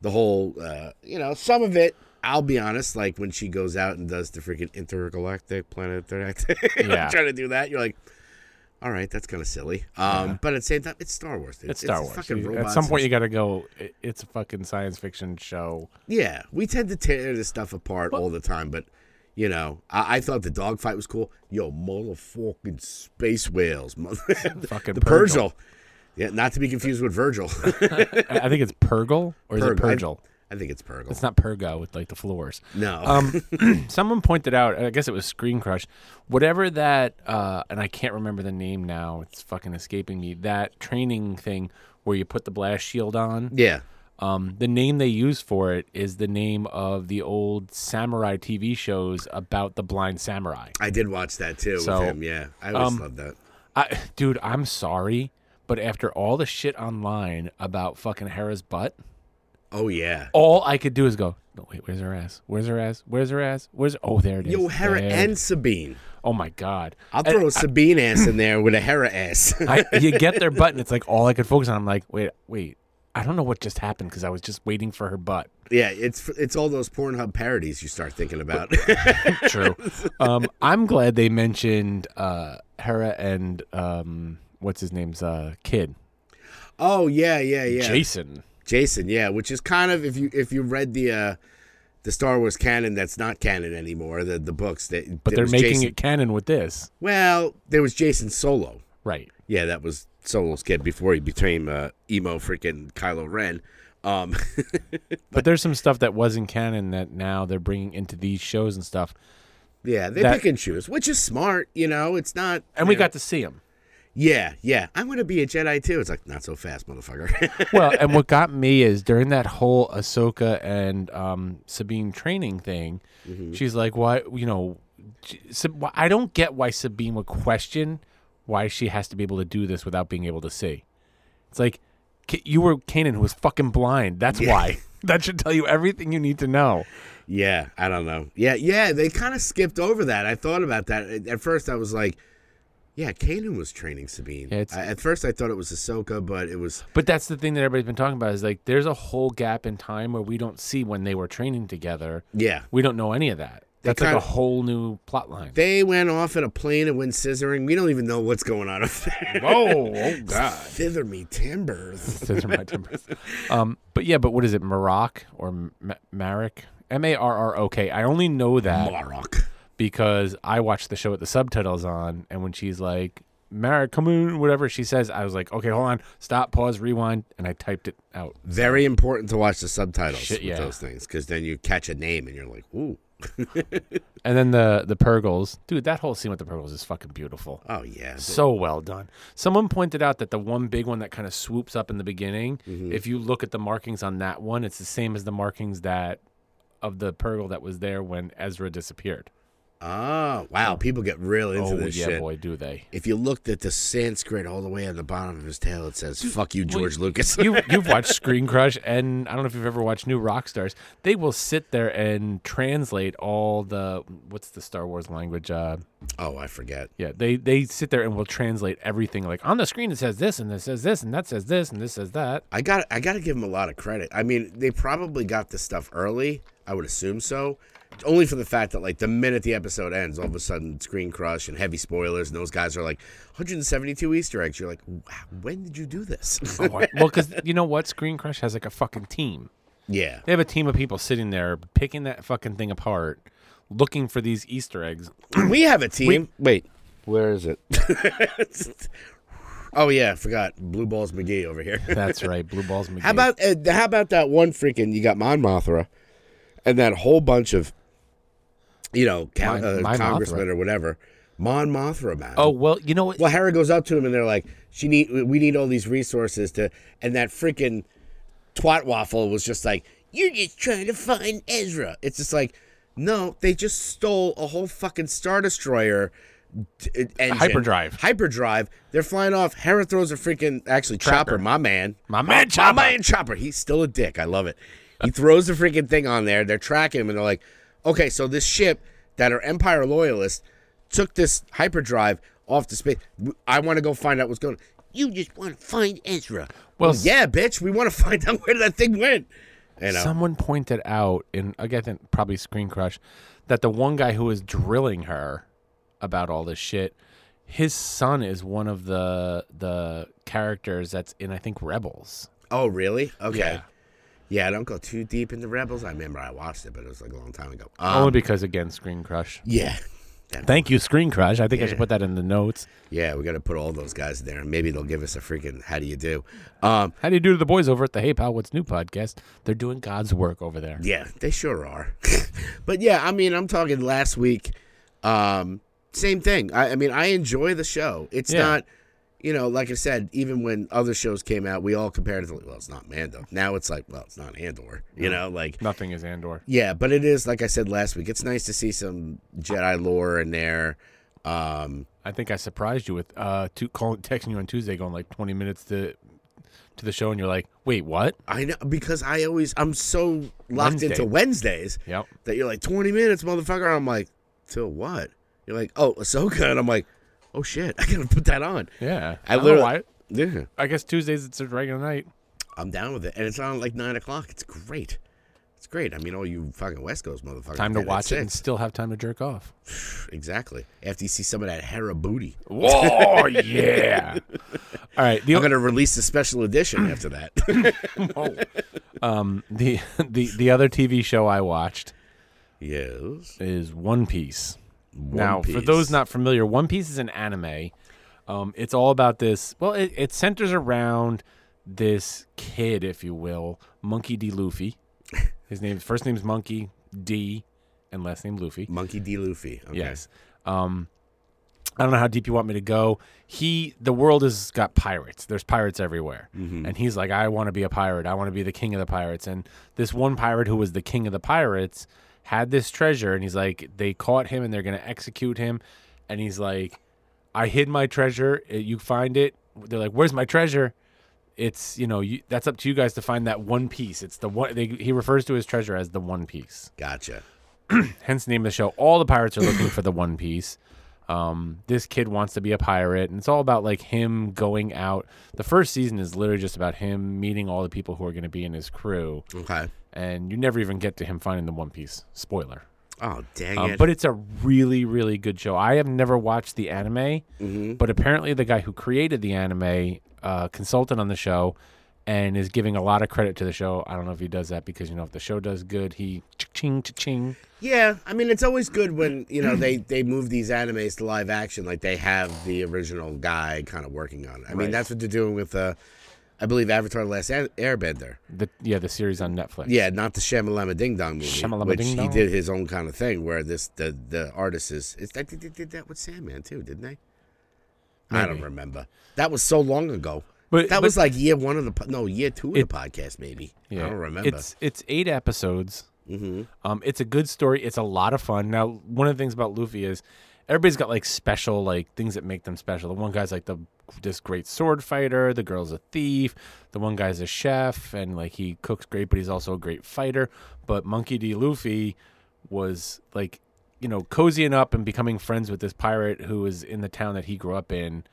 the whole, uh, you know, some of it. I'll be honest, like when she goes out and does the freaking intergalactic planet intergalactic, <laughs> Yeah. trying to do that, you're like, all right, that's kind of silly. Um, but at the same time, it's Star Wars. Dude. it's Star Wars. You- At some point, you got to go. It's a fucking science fiction show. Yeah, we tend to tear this stuff apart all the time, but you know, I, I thought the dogfight was cool. Yo, motherfucking space whales, mother- <laughs> Fucking the Purgle. Purgil. Yeah, not to be confused with Virgil. <laughs> I think it's Purgle or is it Purg- I- Purgil? I think it's Purgle. It's not Pergo with like the floors. no. Um, <laughs> <clears throat> someone pointed out, I guess it was Screen Crush, whatever that, uh, and I can't remember the name now. It's fucking escaping me. That training thing where you put the blast shield on. yeah. Um, the name they use for it is the name of the old samurai TV shows about the blind samurai. I did watch that too So, with him. Yeah. I always um, loved that. I, dude, I'm sorry, but after all the shit online about fucking Hera's butt, Oh yeah. all I could do is go, no, wait, where's her ass? Where's her ass? Where's her ass? Where's? Oh, there it is. Yo, Hera There. and Sabine. Oh my god. I'll And throw a Sabine ass in there with a Hera ass. <laughs> I, you <laughs> get their butt, and it's like all I could focus on. I'm like, wait, wait. I don't know what just happened because I was just waiting for her butt. yeah, it's it's all those Pornhub parodies you start thinking about. <laughs> True. um, I'm glad they mentioned uh, Hera and um, what's his name's uh, kid, oh yeah, yeah, yeah. Jacen. Jacen, yeah, which is kind of if you if you read the uh the Star Wars canon that's not canon anymore, the the books that But they're making Jacen- it canon with this, Well, there was Jacen Solo. right? Yeah, that was Solo's kid before he became uh, emo freaking Kylo Ren. Um, <laughs> But there's some stuff that wasn't canon that now they're bringing into these shows and stuff, yeah, they That- pick and choose, which is smart. You know, it's not. and we know- got to see them. Yeah, yeah. I'm gonna be a Jedi too. It's like not so fast, motherfucker. <laughs> well, and what got me is during that whole Ahsoka and um, Sabine training thing, Mm-hmm. she's like, "Why? You know, j- Sab- why- I don't get why Sabine would question why she has to be able to do this without being able to see." It's like you were Kanan, who was fucking blind. That's why. <laughs> That should tell you everything you need to know. yeah, I don't know. Yeah, yeah. They kind of skipped over that. I thought about that At- at first. I was like, yeah, Kanan was training Sabine. Yeah, I, at first, I thought it was Ahsoka, but it was But that's the thing that everybody's been talking about is like there's a whole gap in time where we don't see when they were training together. yeah. We don't know any of that. They That's like a whole new plot line. They went off in a plane and went scissoring. We don't even know what's going on up there. <laughs> Whoa, oh god. Thither me timbers. <laughs> Are my timbers. Um, but yeah, but what is it, Maroc or M- Marek? M A R R O K. I only know that Marok. Because I watched the show with the subtitles on, and when she's like, Marek, come on, whatever she says, I was like, okay, hold on, stop, pause, rewind, and I typed it out. Very important to watch the subtitles Shit, with yeah. those things because then you catch a name and you're like, ooh. <laughs> And then the the Purrgils, dude, that whole scene with the Purrgils is fucking beautiful. Oh, yeah. So well done. Someone pointed out that the one big one that kind of swoops up in the beginning, mm-hmm. if you look at the markings on that one, it's the same as the markings that of the Purrgil that was there when Ezra disappeared. Oh, wow. People get real into oh this yeah, shit. boy, do they! If you looked at the Sanskrit all the way on the bottom of his tail, it says, fuck you, George Lucas. you <laughs> you've watched Screen Crush, and I don't know if you've ever watched New Rock Stars. They will sit there and translate all the what's the Star Wars language? Uh, oh, I forget. yeah, they they sit there and will translate everything. Like on the screen, it says this, and it says this, and that says this, and this says that. I got I got to give them a lot of credit. I mean, they probably got this stuff early. I would assume so. Only for the fact that like the minute the episode ends, all of a sudden Screen Crush and heavy spoilers, and those guys are like 172 Easter eggs. You're like, wow, when did you do this? <laughs> Oh, I- well, because you know what, Screen Crush has like a fucking team. yeah, They have a team of people sitting there picking that fucking thing apart, looking for these Easter eggs. <clears throat> we have a team. Wait, where is it? <laughs> oh yeah, I forgot Blue Balls McGee over here. <laughs> That's right, Blue Balls McGee. How about uh, how about that one freaking? You got Mon Mothra, and that whole bunch of, you know, ca- Mon- uh, Mon congressmen Mothra? or whatever. Mon Mothra, man. Oh well, you know what? Well, Hera goes up to him and they're like, "She need, we need all these resources to." And that freaking twat waffle was just like, "You're just trying to find Ezra." It's just like, no, they just stole a whole fucking star destroyer. d- uh, Engine, hyperdrive. Hyperdrive. They're flying off. Hera throws a freaking actually Chopper, Trapper. my man, My man chopper. my man Chopper. He's still a dick. I love it. He throws the freaking thing on there. They're tracking him, and they're like, "Okay, so this ship that are Empire loyalists took this hyperdrive off to space. I want to go find out what's going. on. You just want to find Ezra. Well, Well, yeah, bitch. We want to <laughs> find out where that thing went. You know, Someone pointed out in again probably Screen Crush that the one guy who was drilling her about all this shit, his son is one of the the characters that's in I think Rebels. oh really? Okay. Yeah. Yeah. I don't go too deep into Rebels. I remember I watched it, but it was like a long time ago. Only Um, because again Screen Crush. yeah, Thank you, Screen Crush. I think I should Yeah. put that in the notes. Yeah, we got to put all those guys there. And maybe they'll give us a freaking how do you do? Um, How do you do to the boys over at the Hey Pal What's New podcast? They're doing God's work over there. yeah, they sure are. <laughs> but yeah, I mean, I'm talking last week. Um, same thing. I, I mean, I enjoy the show. It's Yeah. not, you know, like I said, even when other shows came out, we all compared it to, well, it's not Mando. Now it's like, well, it's not Andor. You know, like Nothing is Andor. Yeah, but it is like I said last week. It's nice to see some Jedi lore in there. Um, I think I surprised you with uh, two, calling, texting you on Tuesday, going like 20 minutes to to the show, and you're like, wait, what? I know because I always I'm so locked Wednesday. into Wednesdays Yep. that you're like 20 minutes, motherfucker. I'm like, till what? You're like, oh, Ahsoka, and I'm like, oh shit, <laughs> I gotta put that on. Yeah. I I, literally-. Yeah, I guess Tuesdays it's a regular night. I'm down with it, and it's on like nine o'clock. It's great. It's great. I mean, all you fucking West Coast motherfuckers. Time to watch it and still have time to jerk off. <sighs> Exactly. After you see some of that Hera booty, Whoa, <laughs> yeah. All right. The, I'm gonna release a special edition after that. <laughs> um, the the the other TV show I watched yes. is One Piece. One now, for those not familiar, One Piece is an anime. Um, it's all about this. Well, it, it centers around this kid, if you will, Monkey D. Luffy. <laughs> His name, first name's Monkey D, and last name Luffy. Monkey D. Luffy. Okay. Yes. Um, I don't know how deep you want me to go. He, the world has got pirates. There's pirates everywhere, and he's like, I want to be a pirate. I want to be the king of the pirates. And this one pirate who was the king of the pirates had this treasure, and he's like, they caught him and they're gonna execute him, and he's like, I hid my treasure. Uh, You find it. They're like, Where's my treasure? It's you know you, that's up to you guys to find that one piece. It's the one they, he refers to his treasure as the one piece Gotcha. <clears throat> hence the name of the show. All the pirates are looking for the One Piece. Um, this kid wants to be a pirate, and it's all about like him going out. The first season is literally just about him meeting all the people who are going to be in his crew, Okay. and you never even get to him finding the One Piece. Spoiler. Oh dang Um, it! but it's a really, really good show. I have never watched the anime, Mm-hmm. but apparently the guy who created the anime uh, consulted on the show and is giving a lot of credit to the show. I don't know if he does that because you know if the show does good, he ching ching. yeah, I mean it's always good when you know they they move these animes to live action, like they have the original guy kind of working on it. I mean that's what they're doing with, uh, I believe, Avatar: The Last Airbender. The yeah, the series on Netflix. Yeah, not the Shamalama Ding Dong movie, Shamalama which Ding he Dong? did his own kind of thing, where this the the artist is. It's, they did that with Sandman too, didn't they? I don't remember. That was so long ago. But- that but- was like year one of the no year two of It- the podcast maybe. Yeah, I don't remember. It's it's eight episodes. hmm Um, it's a good story. It's a lot of fun. Now, one of the things about Luffy is everybody's got like special like things that make them special. The one guy's like the this great sword fighter. The girl's a thief. The one guy's a chef and like he cooks great, but he's also a great fighter. But Monkey D. Luffy was like you know cozying up and becoming friends with this pirate who is in the town that he grew up in.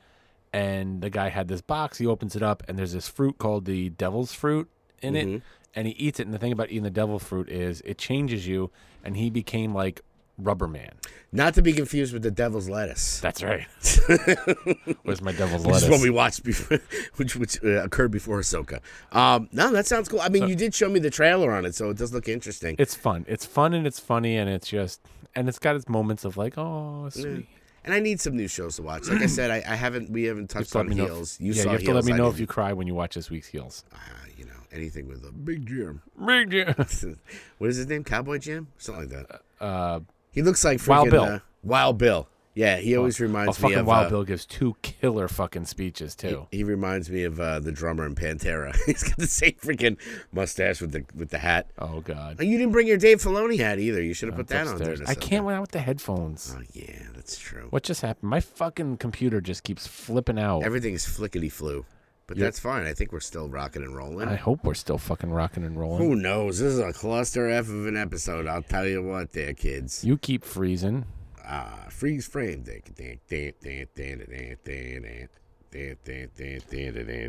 And the guy had this box. He opens it up, and there's this fruit called the devil's fruit in it, and he eats it. And the thing about eating the devil fruit is it changes you, and he became like Rubber Man. Not to be confused with the Devil's Lettuce. That's right. <laughs> Where's my devil's Which lettuce? is what we watched before, <laughs> which which uh, occurred before Ahsoka. Um, no, that sounds cool. I mean, you did show me the trailer on it, so it does look interesting. it's fun. It's fun and it's funny and it's just and it's got its moments of like, oh, sweet. And I need some new shows to watch. Like I said, I, I haven't. We haven't touched on if- Heels. You yeah, saw you have to let me I know if you cry when you watch this week's Heels. Uh, you know, anything with a big Jim. Big Jim. <laughs> what is his name? Cowboy Jim? Something like that. Uh, He looks like freaking, Wild Bill. Uh, Wild Bill. Yeah, he always oh, reminds me fucking of. Wild uh, Bill gives two killer fucking speeches too. He reminds me of uh, the drummer in Pantera. <laughs> He's got the same freaking mustache with the with the hat. Oh god. Oh, you didn't bring your Dave Filoni hat either. You should have put It's that on there. I can't went out with the headphones. Oh yeah, that's true. What just happened? My fucking computer just keeps flipping out. Everything's flickety flu, but You're- that's fine. I think we're still rocking and rolling. I hope we're still fucking rocking and rolling. Who knows? This is a cluster F of an episode. I'll tell you what, there, kids. You keep freezing. Ah, freeze frame.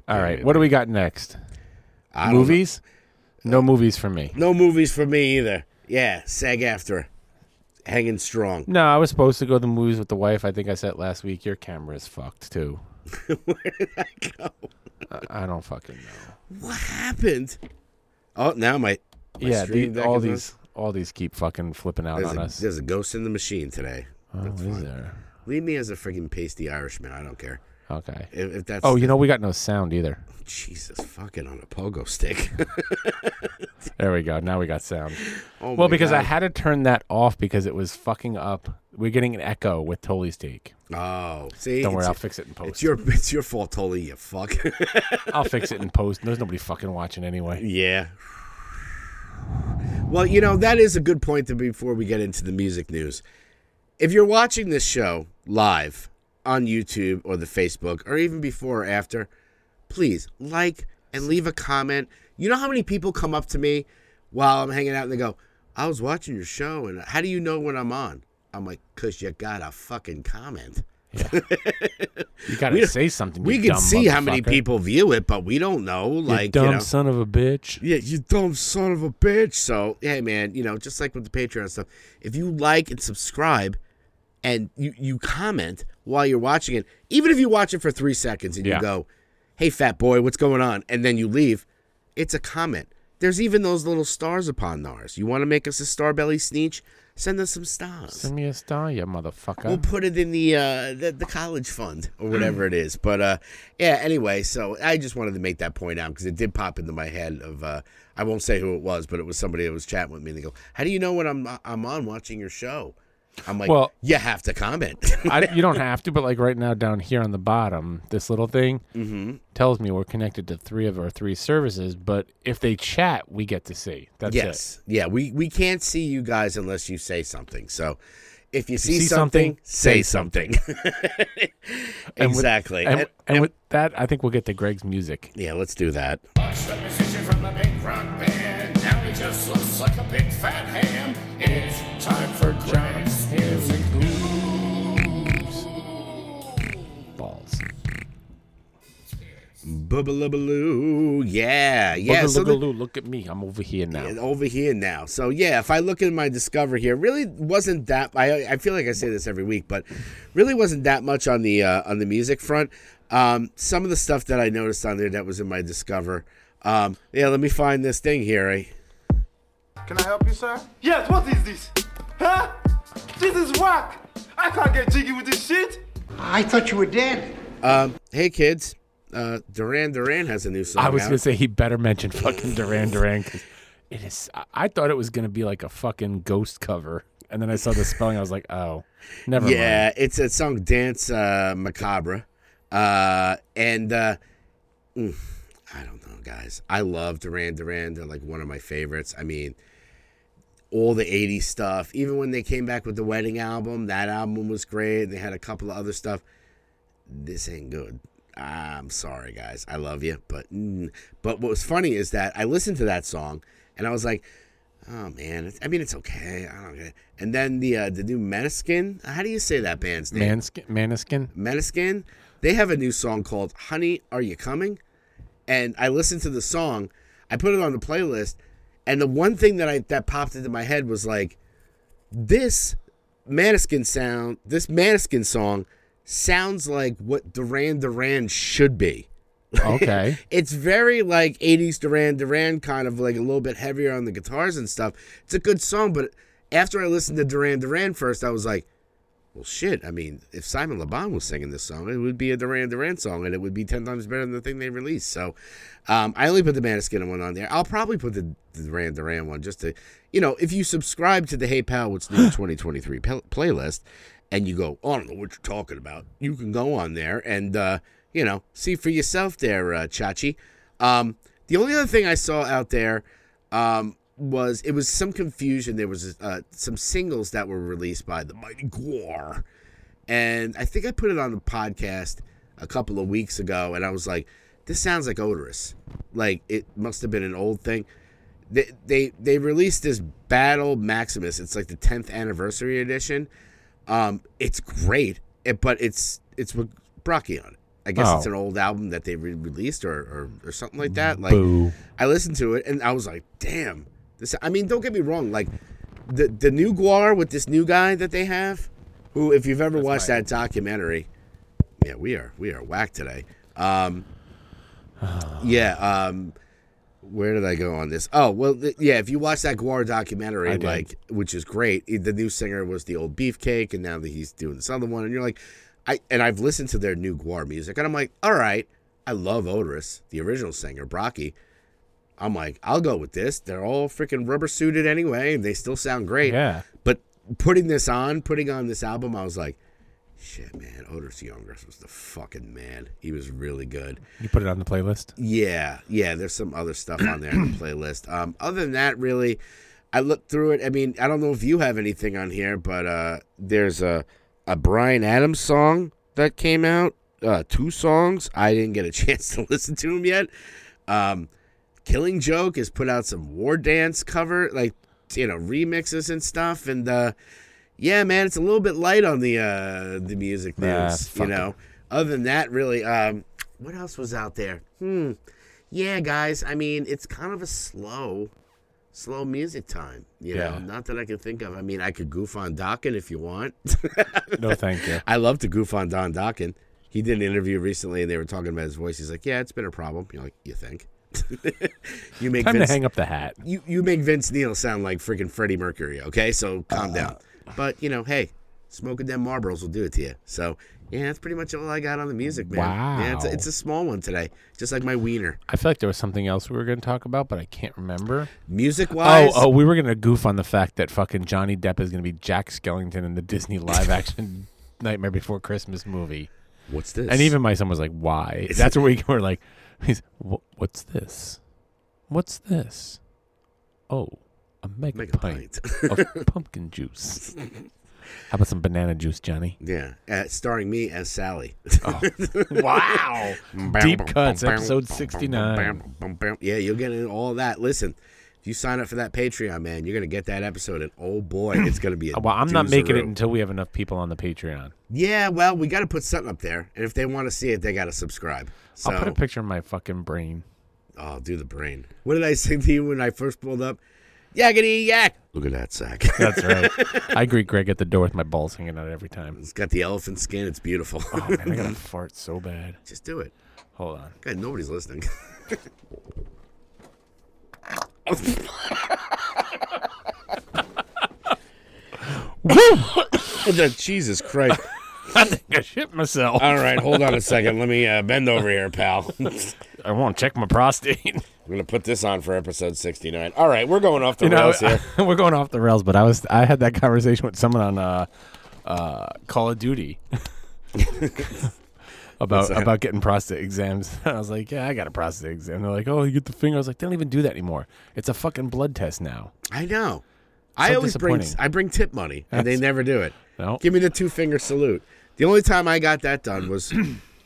All right, what do we got next? Don't know. Movies? No movies for me. No movies for me either. Yeah, SAG-AFTRA. Hanging strong. No, I was supposed to go to the movies with the wife. I think I said last week. Your camera is fucked too. Where did I go? I, I don't fucking know. What happened? Oh, now my, my yeah, stream the, all these all these keep fucking flipping out There's on a, us. there's a ghost in the machine today. Oh, That's is fine. there? Leave me as a friggin' pasty Irishman. I don't care. Okay. If, if that's Oh, you know we got no sound either. Jesus fucking on a pogo stick. <laughs> There we go. Now we got sound. <laughs> oh Well, because I had to turn that off because it was fucking up. We're getting an echo with Toli's take. Oh, see, Don't worry, I'll fix it in post. it's your <laughs> it's your fault, totally. You fuck. I'll fix it in post. There's nobody fucking watching anyway. yeah. Well, you know that is a good point to before we get into the music news. If you're watching this show live on YouTube or the Facebook or even before or after, please like and leave a comment. You know how many people come up to me while I'm hanging out and they go, "I was watching your show, and how do you know when I'm on?" I'm like, "Cause you got a fucking comment." You gotta <laughs> We- say something. We you can see how many people view it, but we don't know. You Like, dumb you know, son of a bitch. yeah, you dumb son of a bitch. So, hey, man, you know, just like with the Patreon stuff, if you like and subscribe and you, you comment while you're watching it, even if you watch it for three seconds and Yeah. you go, hey, fat boy, what's going on? And then you leave, it's a comment. There's even those little stars upon ours. You want to make us a Starbelly Sneetch? Send us some stars. Send me a star, you motherfucker. We'll put it in the, uh, the the college fund or whatever it is. But uh, yeah. Anyway, so I just wanted to make that point out because it did pop into my head. Of uh, I won't say who it was, but it was somebody that was chatting with me. And they go, "How do you know when I'm I'm on watching your show?" I'm like, Well- you have to comment." I, <laughs> you don't have to, but like right now down here on the bottom, this little thing Mm-hmm. tells me we're connected to three of our three services. But if they chat, we get to see. That's it. yes, yeah. We we can't see you guys unless you say something. So. If you see, see something, something, say say something. <laughs> And with- exactly. And, And- and with that, I think we'll get to Greg's music. yeah, let's do that. Watch the from the big rock band. Now he just looks like a big fat ham. It's time for Greg's Boobaloo. Yeah, yeah. so the- look at me. I'm over here now. and over here now. So yeah, if I look at my Discover here, really wasn't that. I I feel like I say this every week, but really wasn't that much on the uh, on the music front. Um, some of the stuff that I noticed on there that was in my Discover. Um, yeah, let me find this thing here. Eh? Can I help you, sir? Yes, what is this? Huh? This is whack! I can't get jiggy with this shit! I thought you were dead. Um, hey kids, uh, Duran Duran has a new song. I was out. gonna say he better mention <laughs> fucking Duran Duran 'cause it is. I, thought it was gonna be like a fucking ghost cover, and then I saw the spelling. I was like, oh, never mind. yeah, mind. it's a song Danse uh, Macabre. Uh, and uh, mm, I don't know, guys. I love Duran Duran. They're like one of my favorites. I mean, all the 80s stuff. Even when they came back with the wedding album, that album was great. They had a couple of other stuff. This ain't good. I'm sorry, guys. I love you, but mm. but what was funny is that I listened to that song and I was like, oh man, it's, I mean it's okay. I don't get it. And then the uh, the new Meniskin. How do you say that band's name? Manskin, Maniskin. Meniskin. They have a new song called "Honey, Are You Coming?" And I listened to the song. I put it on the playlist, and the one thing that I that popped into my head was like, this Maniskin sound, this Maniskin song sounds like what Duran Duran should be. Okay. <laughs> It's very like 80s Duran Duran, kind of like a little bit heavier on the guitars and stuff. It's a good song, but after I listened to Duran Duran first, I was like, well, shit. I mean, if Simon Le Bon was singing this song, it would be a Duran Duran song, and it would be 10 times better than the thing they released. So um, I only put the Maniskin one on there. I'll probably put the, the Duran Duran one just to, you know, if you subscribe to the Hey Pal, What's New <laughs> 2023 pel- playlist, and you go, oh, I don't know what you're talking about, you can go on there and, uh, you know, see for yourself there, uh, Chachi. Um, the only other thing I saw out there um, was it was some confusion. There was uh, some singles that were released by the Mighty GWAR, and I think I put it on the podcast a couple of weeks ago, and I was like, "This sounds like Oderus. Like it must have been an old thing." They they they released this Battle Maximus. It's like the 10th anniversary edition. Um, it's great, but it's it's with Brockie on it. I guess it's Oh. an old album that they re-released or, or or something like that. Like Boo. I listened to it and I was like, damn. This I mean, don't get me wrong, like the the new GWAR with this new guy that they have, who if you've ever watched that documentary, yeah, we are we are whack today. Um <sighs> yeah, um Where did I go on this? Oh well, th- yeah. If you watch that GWAR documentary, like which is great, the new singer was the old Beefcake, and now that he's doing this other one, and you're like, I and I've listened to their new GWAR music, and I'm like, all right, I love Oderus, the original singer Brockie. I'm like, I'll go with this. They're all freaking rubber suited anyway, and they still sound great. Yeah. But putting this on, putting on this album, I was like, shit, man, Oderus Urungus was the fucking man. He was really good. You put it on the playlist. Yeah, yeah. There's some other stuff on there in the <clears throat> playlist. Um, other than that, really, I looked through it. I mean, I don't know if you have anything on here, but uh, there's a a Bryan Adams song that came out. Uh, two songs. I didn't get a <laughs> chance to listen to them yet. Um, Killing Joke has put out some War Dance cover, like you know, remixes and stuff. And uh, yeah, man, it's a little bit light on the uh, the music Nah, news. fuck you know, other than that, really, um, what else was out there? Hmm. Yeah, guys. I mean, it's kind of a slow, slow music time. You know, not that I can think of. I mean, I could goof on Dokken if you want. No, thank you. <laughs> I love to goof on Don Dokken. He did an interview recently, and they were talking about his voice. He's like, "Yeah, it's been a problem." You're like, "You think?" <laughs> you make Time Vince, to hang up the hat. you you make Vince Neil sound like freaking Freddie Mercury. Okay, so calm down. But you know, hey, smoking them Marlboros will do it to you. So yeah, that's pretty much all I got on the music, man. Wow. Yeah, it's a, it's a small one today, just like my wiener. I feel like there was something else we were going to talk about, but I can't remember. Music wise, oh, oh, we were going to goof on the fact that fucking Johnny Depp is going to be Jack Skellington in the Disney live action <laughs> Nightmare Before Christmas movie. what's this? And even my son was like, "Why?" It's- That's where we <laughs> were like, "He's what's this? What's this? Oh, a mega, Mega pint, pint. of <laughs> pumpkin juice. How about some banana juice, Johnny? yeah, uh, starring me as Sally. <laughs> Wow, deep cuts, episode sixty nine. Yeah, you'll get into all that. Listen, if you sign up for that Patreon, man, you're gonna get that episode, and oh boy, it's gonna be a. <clears throat> Well, I'm not making it until we have enough people on the Patreon. Yeah, well, we got to put something up there, and if they want to see it, they got to subscribe. So I'll put a picture of my fucking brain. I'll do the brain. What did I say to you when I first pulled up? Yakety yak. Look at that sack. <laughs> That's right. <laughs> I greet Greg at the door with my balls hanging out every time. it's got the elephant skin. It's beautiful. Oh man, I gotta <laughs> fart so bad. Just do it. Hold on. God, nobody's listening. Jesus Christ. <laughs> I think I shit myself. All right, hold on a <laughs> second. Let me uh, bend over here, pal. I'm want to check my prostate. <laughs> I'm going to put this on for episode 69. All right, we're going off the you know, rails here. we're going off the rails, but I was I had that conversation with someone on uh, uh, Call of Duty about about getting prostate exams. I was like, yeah, I got a prostate exam. They're like, oh, you get the finger. I was like, they don't even do that anymore. It's a fucking blood test now. I know. I always bring I bring tip money, and they never do it. No. Give me the two finger salute. The only time I got that done <clears throat> was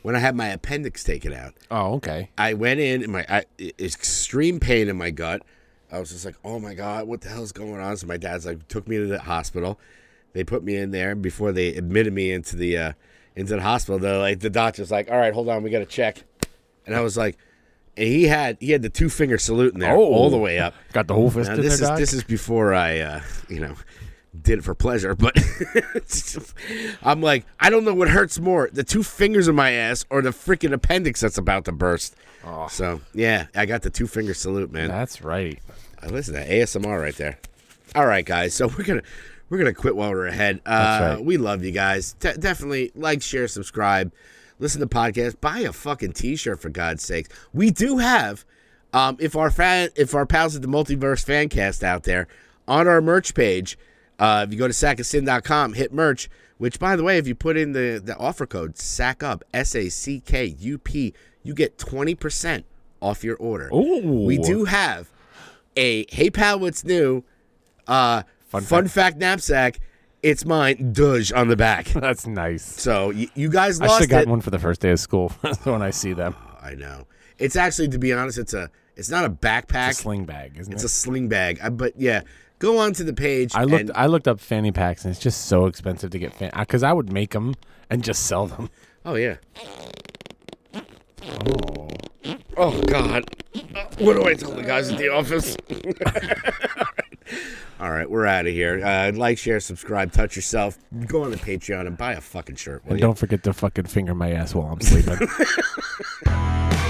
when I had my appendix taken out. Oh, okay. I went in and my I, extreme pain in my gut. I was just like, "Oh my god, what the hell's going on?" So my dad's like, took me to the hospital. They put me in there, before they admitted me into the uh, into the hospital, they're like, the doctor's like, "All right, hold on, we got to check." And I was like, and he had he had the two finger salute in there Oh. all the way up. <laughs> Got the whole fist Now, this there, is Doc? this is before I, uh, you know, did it for pleasure. But <laughs> I'm like, I don't know what hurts more: the two fingers in my ass or the freaking appendix that's about to burst. So yeah, I got the two finger salute, man. That's right. Uh, Listen to ASMR right there. All right, guys. So we're gonna we're gonna quit while we're ahead. Uh, right. We love you guys. De- definitely like, share, subscribe, listen to podcasts, buy a fucking T-shirt for God's sakes. We do have, um, if our fan, if our pals at the Multiverse Fancast out there on our merch page, uh, if you go to sackasin.com, hit merch. Which, by the way, if you put in the the offer code SACKUP S A C K U P, you get twenty percent off your order. Ooh. We do have a Hey Pal, what's new? Uh, fun, Fun fact. knapsack. It's mine, Dudge on the back. <laughs> That's nice. So y- you guys lost it. I should lost have gotten it. one for the first day of school <laughs> when I see them. I know. It's actually, to be honest, it's a. It's not a backpack. It's a sling bag, isn't it? It's it? a sling bag. Uh, but yeah, go on to the page. I looked. I looked up fanny packs, and it's just so expensive to get fan. Because I would make them and just sell them. oh yeah. Oh. Oh God. What do I tell the guys at the office? <laughs> All right, we're out of here. Uh, like, share, subscribe, touch yourself. Go on to Patreon and buy a fucking shirt. And ya? don't forget to fucking finger my ass while I'm sleeping. <laughs>